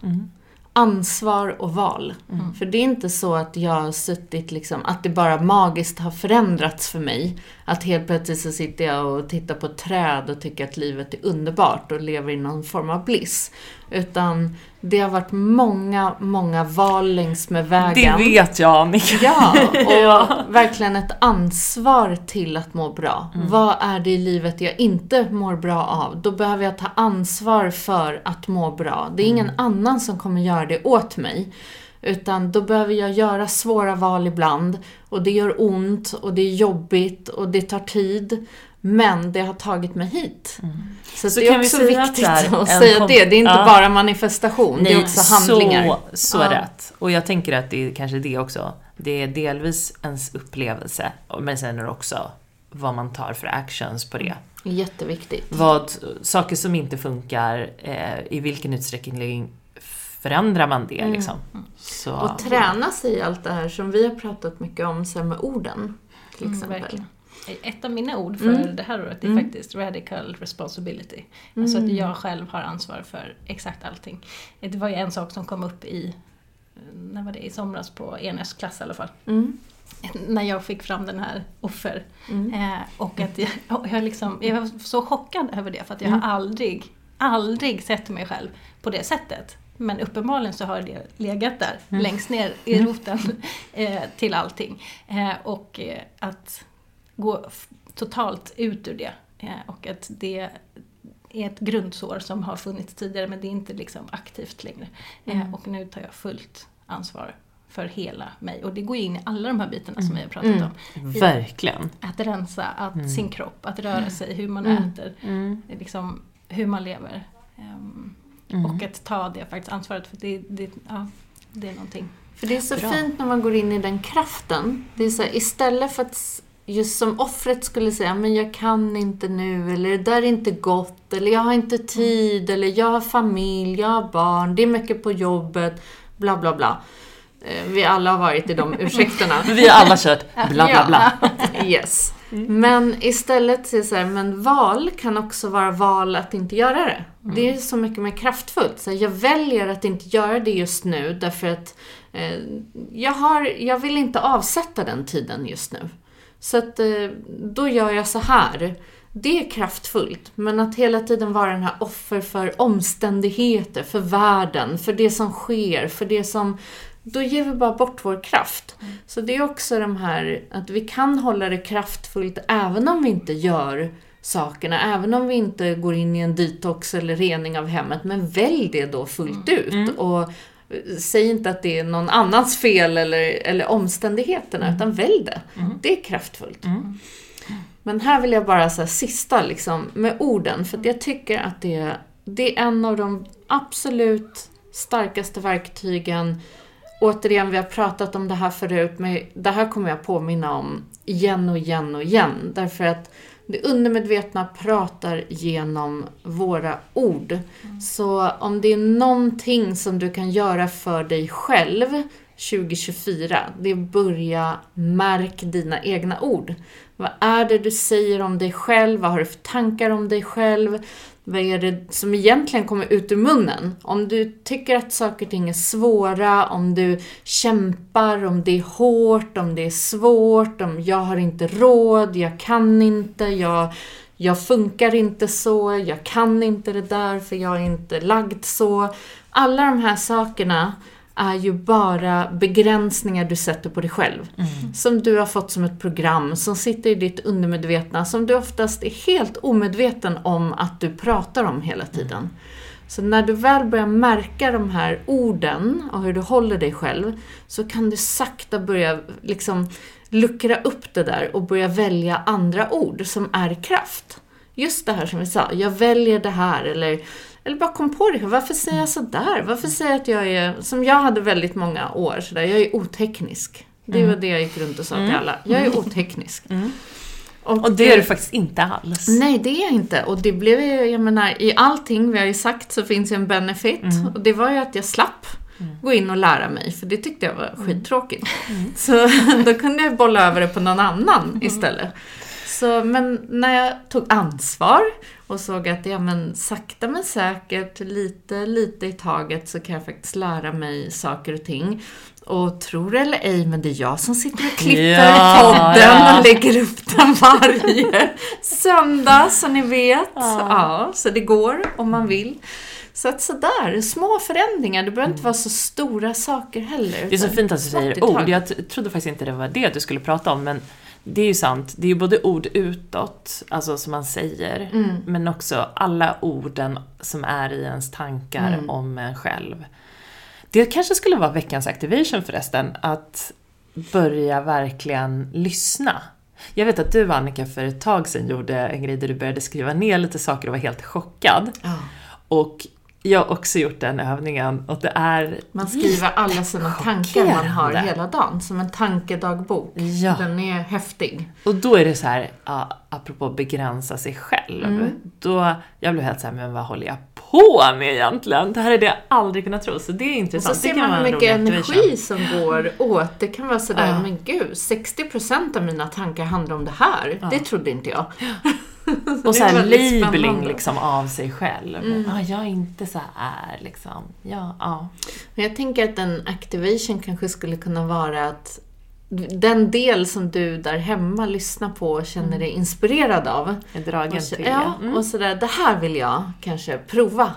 A: Ansvar och val. För det är inte så att jag har suttit liksom, att det bara magiskt har förändrats för mig. Att helt plötsligt så sitter jag och tittar på träd och tycker att livet är underbart och lever i någon form av bliss. Utan det har varit många, många val längs med
B: Det
A: vägen.
B: vet jag Annika.
A: Ja, [LAUGHS] och verkligen ett ansvar till att må bra. Vad är det i livet jag inte mår bra av? Då behöver jag ta ansvar för att må bra. Det är ingen annan som kommer göra det åt mig. Utan då behöver jag göra svåra val ibland. Och det gör ont och det är jobbigt och det tar tid. Men det har tagit mig hit. Så,
B: Så
A: det är
B: kan vi
A: också
B: att
A: viktigt
B: det är
A: att
B: en
A: säga
B: kom-
A: det. Det är inte
B: Ja.
A: bara manifestation, det är också handlingar.
B: Så, så
A: Ja.
B: rätt. Och jag tänker att det är kanske det också. Det är delvis ens upplevelse, men sen är det också vad man tar för actions på det.
A: Jätteviktigt.
B: Vad, saker som inte funkar, eh, i vilken utsträckning förändrar man det liksom. Så,
A: Och träna sig i allt det här som vi har pratat mycket om, så här med orden. Till
C: Mm,
A: exempel.
C: verkligen. Ett av mina ord för det här året är faktiskt radical responsibility. Alltså att jag själv har ansvar för exakt allting. Det var ju en sak som kom upp i, när var det, i somras på enäsklass i alla fall. När jag fick fram den här offer. Eh, och att jag, [LAUGHS] jag, liksom, jag var så chockad över det för att jag har aldrig, aldrig sett mig själv på det sättet. Men uppenbarligen så har det legat där längst ner i roten [LAUGHS] eh, till allting. Eh, och eh, att gå totalt ut ur det. Eh, och att det är ett grundsår som har funnits tidigare men det är inte liksom aktivt längre. Eh, och nu tar jag fullt ansvar för hela mig. Och det går ju in i alla de här bitarna som vi har pratat om. I
B: Verkligen.
C: Att rensa att sin kropp, att röra sig, hur man äter, liksom, hur man lever. Ehm, Och att ta det faktiskt ansvaret för det, det, ja, det är någonting.
A: För det är så fint när man går in i den kraften. Det är så här, istället för att just som offret skulle säga, men jag kan inte nu, eller det där är inte gott, eller jag har inte tid, eller jag har familj, jag har barn, det är mycket på jobbet, bla bla bla. Eh, Vi alla har varit i de [LAUGHS] ursäkterna.
B: Vi har alla kört [LAUGHS] bla bla bla. [LAUGHS]
A: Yes. Men istället så är det så här, men val kan också vara val att inte göra det. Det är så mycket mer kraftfullt. Så här, jag väljer att inte göra det just nu därför att eh, jag, har, jag vill inte avsätta den tiden just nu. Så att eh, då gör jag så här. Det är kraftfullt, men att hela tiden vara den här offer för omständigheter, för världen, för det som sker, för det som... Då ger vi bara bort vår kraft. Så det är också de här, att vi kan hålla det kraftfullt även om vi inte gör sakerna, även om vi inte går in i en detox eller rening av hemmet, men välj det då fullt ut. Och eh, säg inte att det är någon annans fel eller, eller omständigheterna, utan välj det. Det är kraftfullt. Men här vill jag bara säga sista liksom, med orden, för jag tycker att det, det är en av de absolut starkaste verktygen. Återigen, vi har pratat om det här förut, men det här kommer jag påminna om igen och igen och igen. Därför att det undermedvetna pratar genom våra ord. Så om det är någonting som du kan göra för dig själv 2024, det är börja märk dina egna ord. Vad är det du säger om dig själv? Vad har du för tankar om dig själv? Vad är det som egentligen kommer ut ur munnen? Om du tycker att saker och ting är svåra, om du kämpar, om det är hårt, om det är svårt, om jag har inte råd, jag kan inte, jag, jag funkar inte så, jag kan inte det där för jag är inte lagd så. Alla de här sakerna är ju bara begränsningar du sätter på dig själv. Som du har fått som ett program, som sitter i ditt undermedvetna, som du oftast är helt omedveten om att du pratar om hela tiden. Så när du väl börjar märka de här orden och hur du håller dig själv, så kan du sakta börja liksom luckra upp det där och börja välja andra ord som är kraft. Just det här som vi sa, jag väljer det här eller eller bara kom på det. Varför säger jag sådär? Varför säger jag att jag är, som jag hade väldigt många år, sådär, jag är oteknisk. Det var det jag gick runt och sa till alla. Jag är oteknisk.
B: Och det är du faktiskt inte alls.
A: Nej, det är jag inte. Och det blev ju, jag menar, i allting vi har ju sagt så finns ju en benefit. Och det var ju att jag slapp gå in och lära mig, för det tyckte jag var skittråkigt. Så [LAUGHS] då kunde jag bolla över det på någon annan istället. Så, men när jag tog ansvar och såg att ja, men sakta men säkert, lite, lite i taget så kan jag faktiskt lära mig saker och ting. Och tror det eller ej, men det är jag som sitter och klipper
B: Ja,
A: podden
B: ja.
A: och lägger upp den varje söndag, så ni vet. Ja. så det går om man vill. Så att sådär, små förändringar. Det behöver inte vara så stora saker heller.
B: Det är så fint att du säger ord. Jag trodde faktiskt inte det var det du skulle prata om, men det är ju sant. Det är ju både ord utåt, alltså som man säger, men också alla orden som är i ens tankar om en själv. Det kanske skulle vara veckans activation förresten, att börja verkligen lyssna. Jag vet att du Annika för ett tag sedan gjorde en grej där du började skriva ner lite saker och var helt chockad.
A: Ja.
B: Och jag har också gjort den övningen och det är
A: Man skriver alla sina tankar man har hela dagen, som en tankedagbok.
B: Ja.
A: Den är häftig.
B: Och då är det så här, ja, apropå begränsa sig själv.
A: Mm.
B: Då, jag blev helt så här, men vad håller jag på med egentligen? Det här hade jag aldrig kunnat tro, så det är
A: Och så
B: intressant.
A: ser
B: det
A: man hur mycket energi som går åt. Det kan vara sådär,
B: Ja.
A: men gud, 60% av mina tankar handlar om det här. Det trodde inte jag. [LAUGHS] [LAUGHS]
B: Och
A: det
B: så
A: är
B: här
A: väldigt
B: labeling liksom av sig själv.
A: Mm.
B: Ah, jag är inte så här liksom. Ja, ja.
A: Men jag tänker att en activation kanske skulle kunna vara att den del som du där hemma lyssnar på och känner dig inspirerad av.
B: Är dragen
A: Och, så-
B: till
A: ja,
B: det. Mm.
A: och sådär, det här vill jag kanske prova.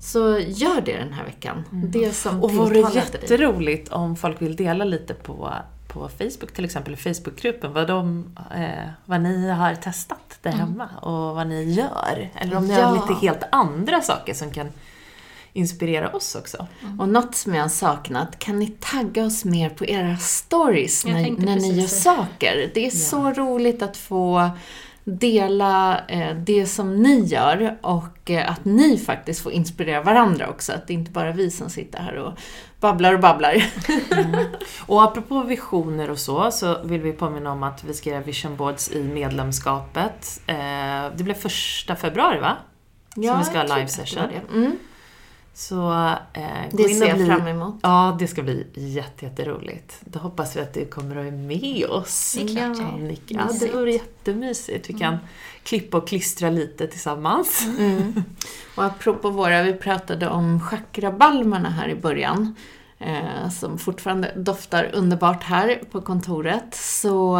A: Så gör det den här veckan. Det som
B: Och vore
A: tilltalar dig.
B: jätteroligt om folk vill dela lite på, på Facebook till exempel, i Facebookgruppen, vad, de, eh, vad ni har testat där hemma och vad ni gör. Eller om ni
A: Ja.
B: har lite helt andra saker som kan inspirera oss också.
A: Och något som jag har saknat, kan ni tagga oss mer på era stories
C: Jag
A: när, när ni gör saker? Det är så roligt att få dela eh, det som ni gör och eh, att ni faktiskt får inspirera varandra också. Att det inte bara är vi som sitter här och babblar och babblar.
B: Och apropå visioner och så, så vill vi påminna om att vi ska göra vision boards i medlemskapet. Eh, det blev första februari va? Som vi ska ha live session.
A: det. Mm,
B: Så eh, gå in och bli...
A: fram emot.
B: Ja, det ska bli jätte, jätteroligt. Då hoppas vi att du kommer att vara med oss.
C: Det är klart.
B: Annika. Ja, det vore jättemysigt. Vi kan klippa och klistra lite tillsammans.
A: Mm. [LAUGHS] Och apropå våra, vi pratade om chakrabalmerna här i början, eh, som fortfarande doftar underbart här på kontoret, så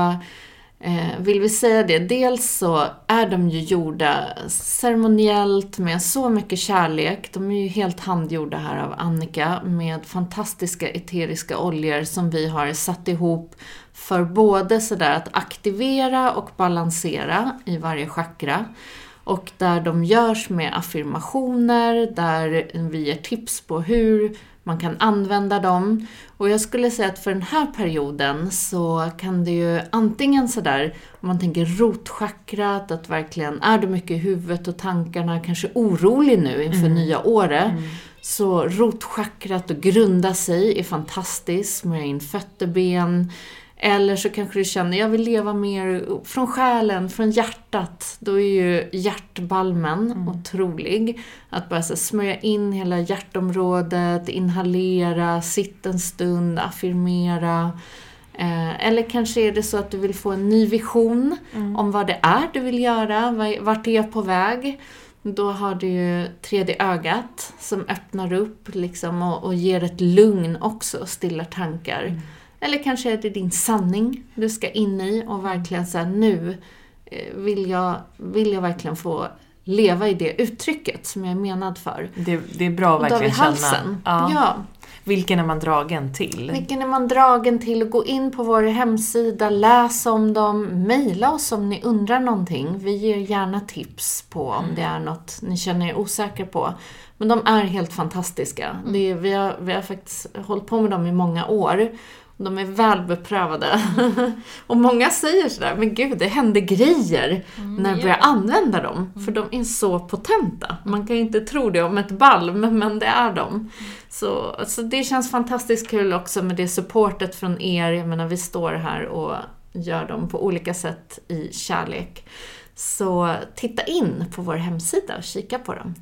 A: Eh, vill vi säga det. Dels så är de ju gjorda ceremoniellt med så mycket kärlek. De är ju helt handgjorda här av Annika med fantastiska eteriska oljor som vi har satt ihop för både sådär att aktivera och balansera i varje chakra. Och där de görs med affirmationer, där vi ger tips på hur man kan använda dem. Och jag skulle säga att för den här perioden så kan det ju antingen sådär, om man tänker rotchakrat, att verkligen är du mycket i huvudet och tankarna, kanske orolig nu inför nya året. Så rotchakrat och grunda sig är fantastiskt, smörja in fötter, ben. Eller så kanske du känner, jag vill leva mer från själen, från hjärtat. Då är ju hjärtbalmen otrolig. Att bara så smörja in hela hjärtområdet, inhalera, sitta en stund, affirmera. Eh, eller kanske är det så att du vill få en ny vision om vad det är du vill göra, vart är jag på väg? Då har du ju tredje ögat som öppnar upp liksom och, och ger ett lugn också och stillar tankar. Eller kanske är det din sanning du ska in i och verkligen säga nu eh, vill jag, vill jag verkligen få leva i det uttrycket som jag är menad för.
B: Det, det är bra att verkligen
A: halsen.
B: känna. Ja.
A: Ja.
B: Vilken är man dragen till?
A: Vilken är man dragen till? Gå in på vår hemsida, läs om dem, mejla oss om ni undrar någonting. Vi ger gärna tips på om det är något ni känner er osäker på. Men de är helt fantastiska. Det är, vi, har, vi har faktiskt hållit på med dem i många år. De är väl beprövade. [LAUGHS] och många säger sådär, men gud, det händer grejer när jag börjar använda dem. För de är så potenta. Man kan inte tro det om ett balm, men det är de. Så, så det känns fantastiskt kul också med det supportet från er. Jag menar, vi står här och gör dem på olika sätt i kärlek. Så titta in på vår hemsida och kika på dem.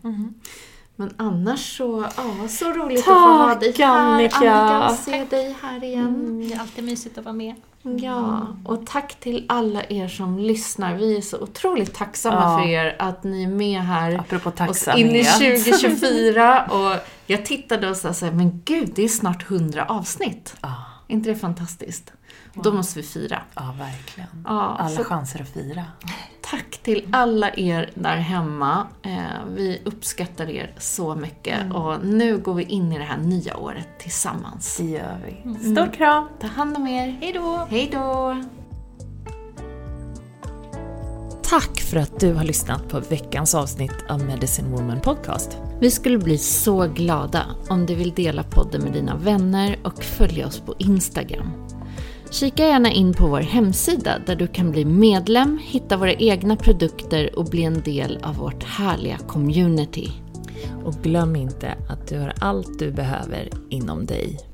A: Men annars så, ja, så roligt att få ha dig
B: Tack,
A: här.
B: Annika.
A: Annika, och se dig här igen.
C: Mm, det är alltid mysigt att vara med.
A: Ja, och tack till alla er som lyssnar. Vi är så otroligt tacksamma
B: Ja.
A: för er att ni är med här
B: tacksamhet.
A: in i [LAUGHS] 2024. Och jag tittade och sa så här, men gud, det är snart 100 avsnitt.
B: Ja,
A: Är inte det fantastiskt? Då måste vi fira.
B: ja, verkligen.
A: Ja,
B: Alla
A: så
B: chanser att fira.
A: tack till alla er där hemma. Eh, vi uppskattar er så mycket.
B: Mm.
A: Och nu går vi in i det här nya året tillsammans.
B: Det gör vi. Stor kram!
A: Ta hand om er.
C: Hej då!
A: Hej då!
B: Tack för att du har lyssnat på veckans avsnitt av Medicine Woman Podcast.
A: Vi skulle bli så glada om du vill dela podden med dina vänner och följa oss på Instagram. Kika gärna in på vår hemsida där du kan bli medlem, hitta våra egna produkter och bli en del av vårt härliga community.
B: Och glöm inte att du har allt du behöver inom dig.